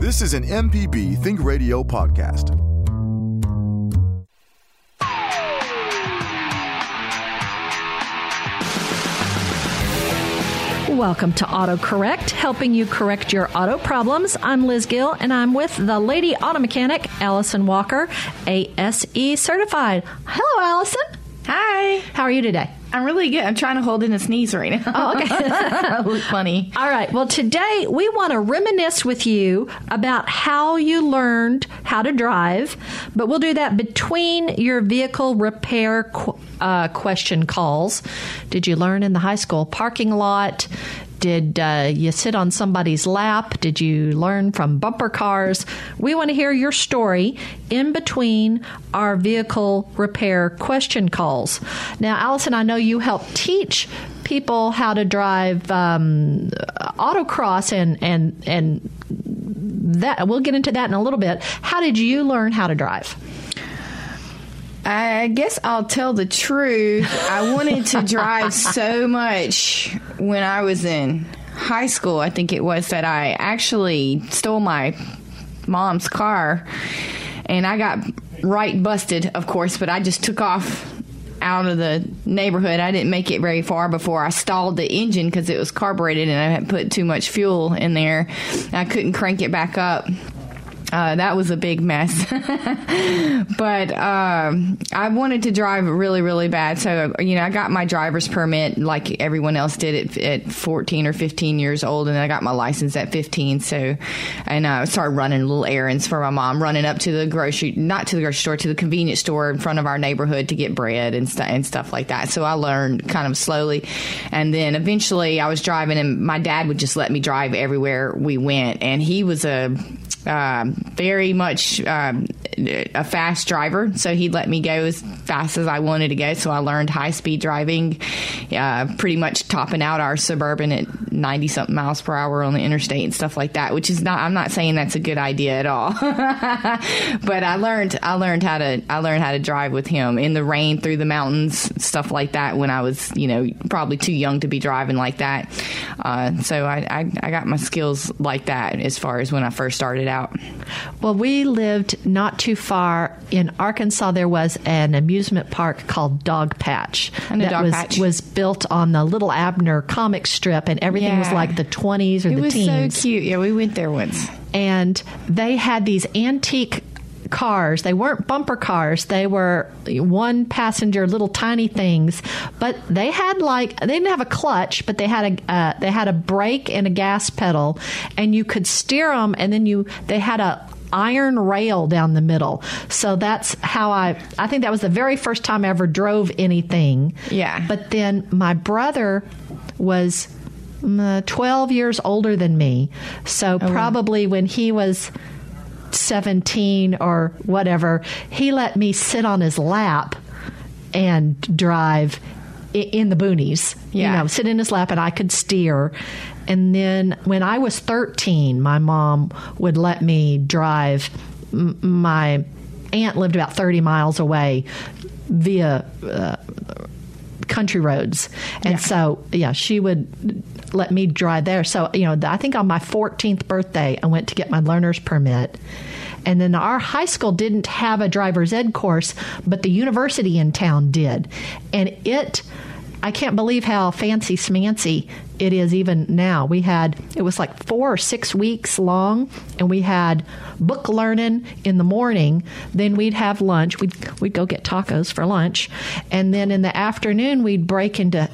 This is an MPB Think Radio podcast. Welcome to AutoCorrect, helping you correct your auto problems. I'm Liz Gill, and I'm with the lady auto mechanic, Allison Walker, ASE certified. Hello, Allison. Hi. How are you today? I'm really good. I'm trying to hold in a sneeze right now. Oh, okay. look funny. All right. Well, today we want to reminisce with you about how you learned how to drive, but we'll do that between your vehicle repair qu- uh, question calls. Did you learn in the high school parking lot? Did uh, you sit on somebody's lap? Did you learn from bumper cars? We want to hear your story in between our vehicle repair question calls. Now, Allison, I know you help teach people how to drive um, autocross and and and that we'll get into that in a little bit. How did you learn how to drive? I guess I'll tell the truth. I wanted to drive so much when I was in high school. I think it was that I actually stole my mom's car and I got right busted, of course, but I just took off out of the neighborhood. I didn't make it very far before I stalled the engine because it was carbureted and I had put too much fuel in there. I couldn't crank it back up. Uh, that was a big mess. but um, I wanted to drive really, really bad. So, you know, I got my driver's permit like everyone else did at, at 14 or 15 years old. And I got my license at 15. So, and I started running little errands for my mom, running up to the grocery, not to the grocery store, to the convenience store in front of our neighborhood to get bread and, and stuff like that. So I learned kind of slowly. And then eventually I was driving, and my dad would just let me drive everywhere we went. And he was a um, very much um, a fast driver, so he'd let me go as fast as I wanted to go. So I learned high speed driving, uh, pretty much topping out our suburban at ninety something miles per hour on the interstate and stuff like that. Which is not, I'm not saying that's a good idea at all, but I learned I learned how to I learned how to drive with him in the rain through the mountains, stuff like that. When I was you know probably too young to be driving like that, uh, so I, I I got my skills like that as far as when I first started out. Well, we lived not too far in Arkansas. There was an amusement park called Dog Patch that Dog was Patch. was built on the Little Abner comic strip, and everything was Yeah. like the twenties or It the was so cute. Yeah, we went there once. and they had these antique cars. They weren't bumper cars. They were one passenger little tiny things, but they had like they didn't have a clutch, but they had a uh, they had a brake and a gas pedal and you could steer them and then you they had a iron rail down the middle. So that's how I I think that was the very first time I ever drove anything. Yeah. But then my brother was 12 years older than me. So probably when he was 17 or whatever, he let me sit on his lap and drive in the boonies. Yeah. You know, sit in his lap and I could steer. And then when I was 13, my mom would let me drive. My aunt lived about 30 miles away via uh, country roads. And so, yeah, she would let me drive there. So, you know, I think on my 14th birthday, I went to get my learner's permit. And then our high school didn't have a driver's ed course, but the university in town did. And it, I can't believe how fancy smancy it is even now. We had, it was like four or six weeks long, and we had book learning in the morning. Then we'd have lunch. We'd, we'd go get tacos for lunch. And then in the afternoon, we'd break into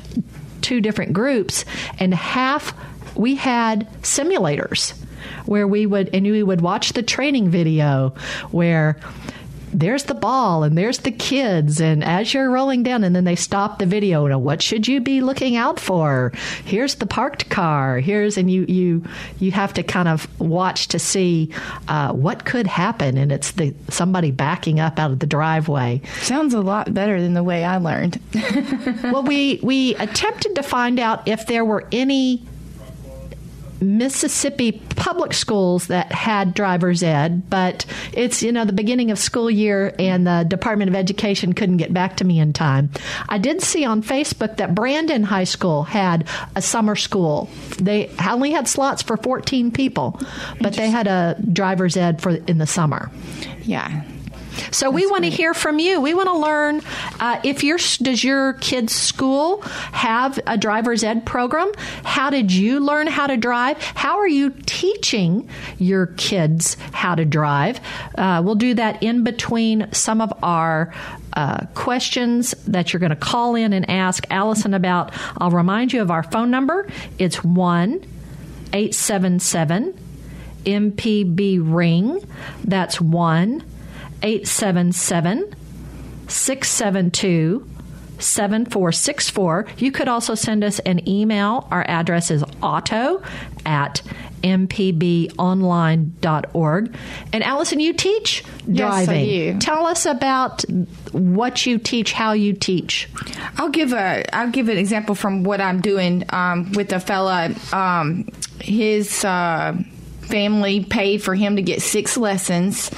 two different groups, and half we had simulators where we would and we would watch the training video where there's the ball and there's the kids and as you're rolling down and then they stop the video and what should you be looking out for? Here's the parked car. Here's and you you you have to kind of watch to see uh, what could happen and it's the somebody backing up out of the driveway. Sounds a lot better than the way I learned. well, we we attempted to find out if there were any Mississippi public schools that had driver's ed, but it's you know the beginning of school year and the Department of Education couldn't get back to me in time. I did see on Facebook that Brandon High School had a summer school. They only had slots for 14 people, but they had a driver's ed for in the summer. Yeah. So we want to hear from you. We want to learn uh, if your does your kid's school have a driver's ed program? How did you learn how to drive? How are you teaching your kids how to drive? Uh, we'll do that in between some of our uh, questions that you're going to call in and ask Allison about. I'll remind you of our phone number. It's one eight seven seven MPB ring. That's one. 877 672 7464. You could also send us an email. Our address is auto at mpbonline.org. And Allison, you teach driving. Yes, I do. Tell us about what you teach, how you teach. I'll give a I'll give an example from what I'm doing um, with a fella. Um, his uh, family paid for him to get six lessons,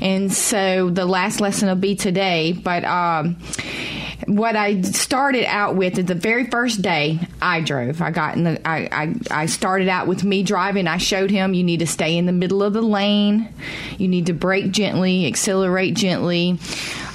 and so the last lesson will be today. But um, what I started out with is the very first day I drove. I got in the. I, I I started out with me driving. I showed him you need to stay in the middle of the lane. You need to brake gently, accelerate gently.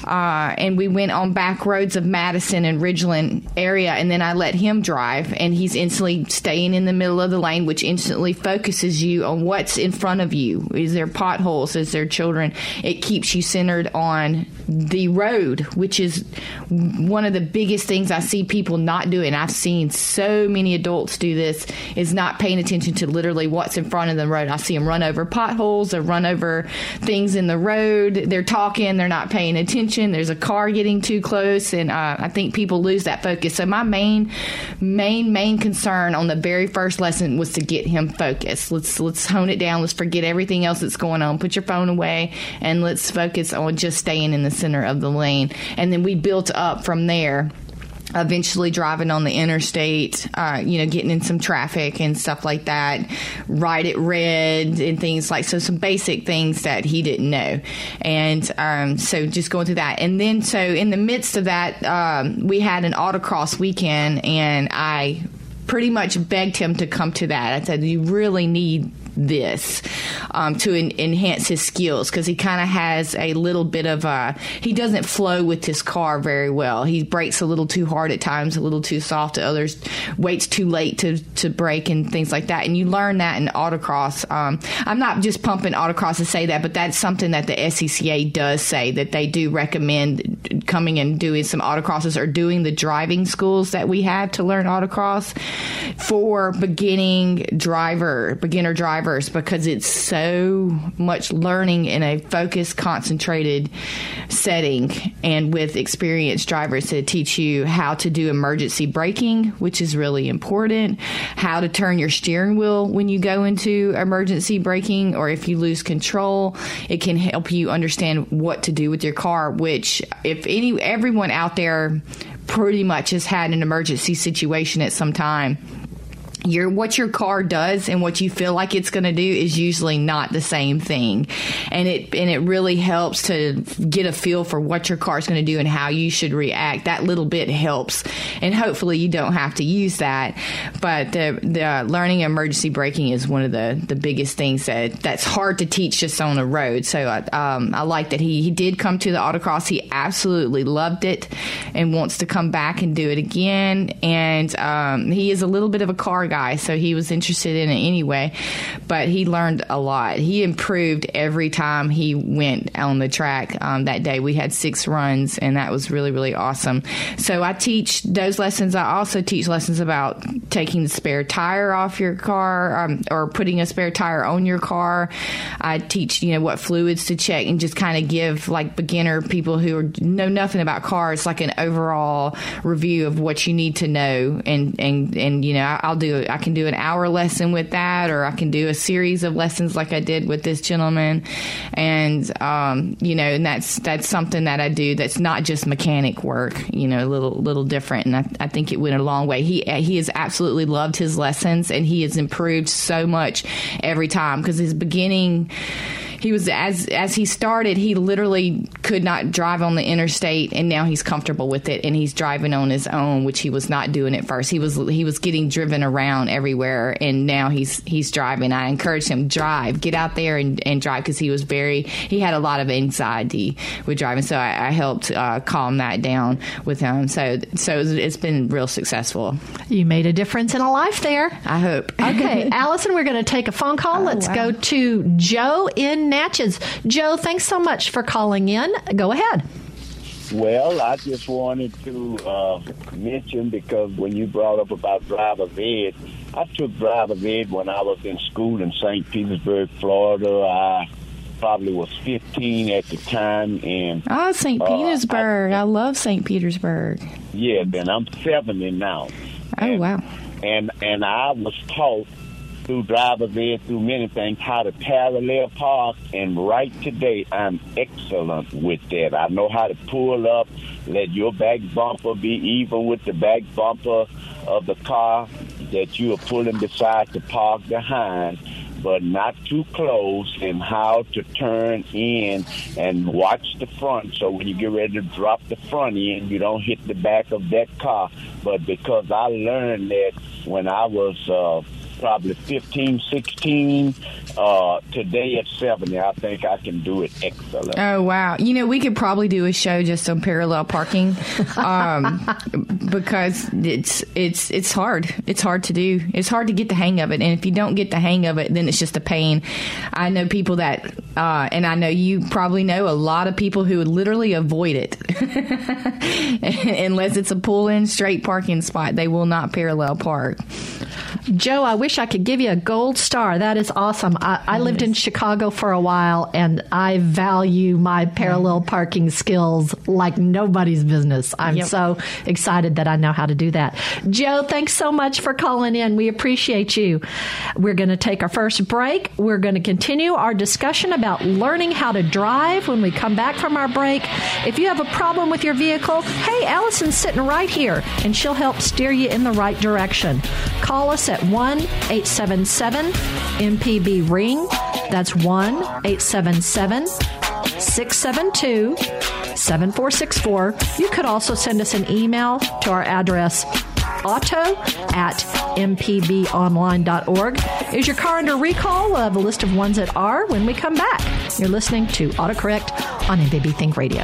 Uh, and we went on back roads of Madison and Ridgeland area, and then I let him drive, and he's instantly staying in the middle of the lane, which instantly focuses you on what's in front of you. Is there potholes? Is there children? It keeps you centered on the road, which is one of the biggest things I see people not doing. I've seen so many adults do this is not paying attention to literally what's in front of the road. I see them run over potholes or run over things in the road. They're talking, they're not paying attention. There's a car getting too close, and uh, I think people lose that focus. So my main, main, main concern on the very first lesson was to get him focused. Let's let's hone it down. Let's forget everything else that's going on. Put your phone away, and let's focus on just staying in the center of the lane. And then we built up from there eventually driving on the interstate, uh, you know, getting in some traffic and stuff like that, right at red and things like so. Some basic things that he didn't know, and um, so just going through that. And then so in the midst of that, um, we had an autocross weekend, and I pretty much begged him to come to that. I said, "You really need this um, to en- enhance his skills because he kind of has a little bit of a he doesn't flow with his car very well. He brakes a little too hard at times, a little too soft at others, waits too late to to brake and things like that. And you learn that in autocross. Um, I'm not just pumping autocross to say that, but that's something that the SCCA does say that they do recommend coming and doing some autocrosses or doing the driving schools that we have to learn autocross for beginning driver, beginner because it's so much learning in a focused, concentrated setting and with experienced drivers to teach you how to do emergency braking, which is really important, how to turn your steering wheel when you go into emergency braking or if you lose control. It can help you understand what to do with your car, which if any everyone out there pretty much has had an emergency situation at some time your what your car does and what you feel like it's going to do is usually not the same thing. And it and it really helps to get a feel for what your car is going to do and how you should react. That little bit helps. And hopefully you don't have to use that. But the, the learning emergency braking is one of the the biggest things that that's hard to teach just on a road. So I, um, I like that he, he did come to the autocross. He absolutely loved it and wants to come back and do it again. And um, he is a little bit of a car guy, so he was interested in it anyway. But he learned a lot. He improved every time he went on the track. Um, that day we had six runs, and that was really really awesome. So I teach those lessons. I also teach lessons about taking the spare tire off your car um, or putting a spare tire on your car. I teach you know what fluids to check and just kind of give like beginner people who are, know nothing about cars like an overall review of what you need to know and and and you know I'll do I can do an hour lesson with that, or I can do a series of lessons like I did with this gentleman, and um, you know, and that's that's something that I do that's not just mechanic work. You know, a little little different, and I, I think it went a long way. He he has absolutely loved his lessons, and he has improved so much every time because his beginning he was as as he started, he literally could not drive on the interstate, and now he's comfortable with it, and he's driving on his own, which he was not doing at first. He was he was getting driven around everywhere, and now he's he's driving. I encouraged him drive, get out there and, and drive because he was very he had a lot of anxiety with driving, so I, I helped uh, calm that down with him. So so it's been real successful. You made a difference in a life there. I hope. Okay, Allison, we're going to take a phone call. Oh, Let's wow. go to Joe in Natchez. Joe, thanks so much for calling in. Go ahead. Well, I just wanted to uh, mention because when you brought up about driver's ed, I took driver's ed when I was in school in St. Petersburg, Florida. I probably was 15 at the time, and Oh, St. Uh, Petersburg. I, love St. Petersburg. yeah, then I'm 70 now. Oh, And- wow. And and I was taught through driver's ed, through many things, how to parallel park. And right today, I'm excellent with that. I know how to pull up, let your back bumper be even with the back bumper of the car that you are pulling beside to park behind. But not too close, and how to turn in and watch the front. So when you get ready to drop the front end, you don't hit the back of that car. But because I learned that when I was uh, probably 15, 16. Uh, today at 70, I think I can do it excellent. Oh wow! You know, we could probably do a show just on parallel parking, um, because it's it's it's hard. It's hard to do. It's hard to get the hang of it, and if you don't get the hang of it, then it's just a pain. I know people that, uh, and I know you probably know a lot of people who would literally avoid it unless it's a pull-in straight parking spot. They will not parallel park. Joe, I wish I could give you a gold star. That is awesome. I, I lived in Chicago for a while and I value my parallel parking skills like nobody's business. I'm Yep. so excited that I know how to do that. Joe, thanks so much for calling in. We appreciate you. We're going to take our first break. We're going to continue our discussion about learning how to drive when we come back from our break. If you have a problem with your vehicle, hey, Allison's sitting right here and she'll help steer you in the right direction. Call us at 1 877 MPB Ring. That's 1 877 672 7464. You could also send us an email to our address auto at mpbonline.org. Is your car under recall? We'll have a list of ones that are when we come back. You're listening to AutoCorrect on MPB Think Radio.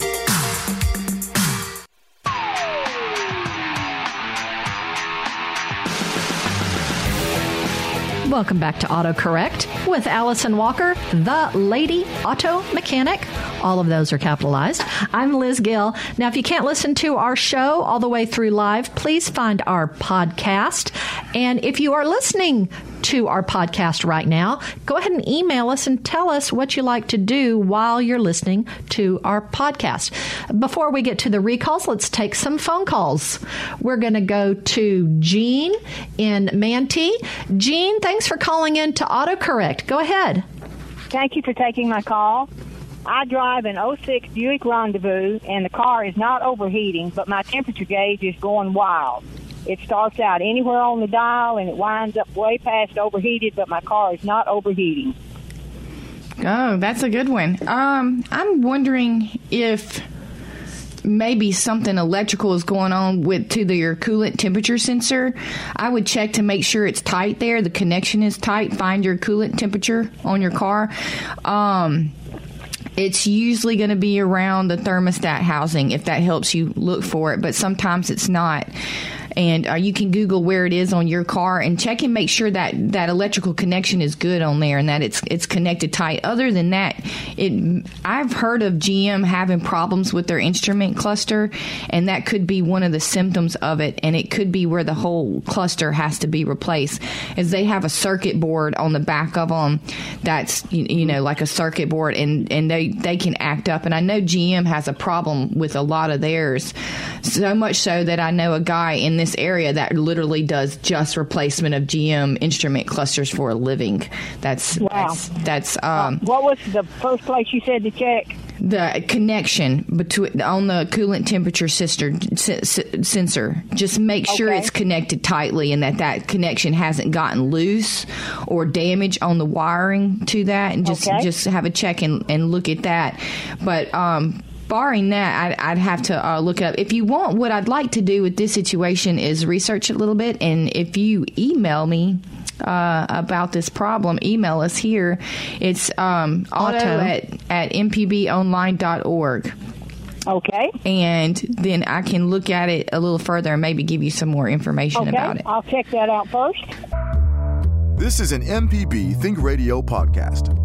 Welcome back to AutoCorrect with Allison Walker, the lady auto mechanic. All of those are capitalized. I'm Liz Gill. Now, if you can't listen to our show all the way through live, please find our podcast. And if you are listening to our podcast right now, go ahead and email us and tell us what you like to do while you're listening to our podcast. Before we get to the recalls, let's take some phone calls. We're going to go to Jean in Mantee. Jean, thanks for calling in to AutoCorrect. Go ahead. Thank you for taking my call. I drive an 06 Buick Rendezvous, and the car is not overheating, but my temperature gauge is going wild. It starts out anywhere on the dial, and it winds up way past overheated, but my car is not overheating. Oh, that's a good one. Um, I'm wondering if maybe something electrical is going on with to the, your coolant temperature sensor. I would check to make sure it's tight there. The connection is tight. Find your coolant temperature on your car. Um, it's usually going to be around the thermostat housing if that helps you look for it, but sometimes it's not and uh, you can Google where it is on your car and check and make sure that that electrical connection is good on there and that it's it's connected tight. Other than that, it I've heard of GM having problems with their instrument cluster, and that could be one of the symptoms of it, and it could be where the whole cluster has to be replaced, as they have a circuit board on the back of them that's you, you know like a circuit board, and and they they can act up, and I know GM has a problem with a lot of theirs, so much so that I know a guy in this area that literally does just replacement of GM instrument clusters for a living. That's Wow. that's, that's um, what was the first place you said to check? the connection between on the coolant temperature sister, s- s- sensor. Just make sure Okay. it's connected tightly and that that connection hasn't gotten loose or damage on the wiring to that, and just Okay. just have a check and, and look at that. But um, barring that, I'd, I'd have to uh, look up. If you want, what I'd like to do with this situation is research a little bit, and if you email me. Uh, about this problem, email us here. It's um, auto, Auto. at, at mpbonline.org. Okay. And then I can look at it a little further and maybe give you some more information Okay. about it. I'll check that out first. This is an MPB Think Radio podcast.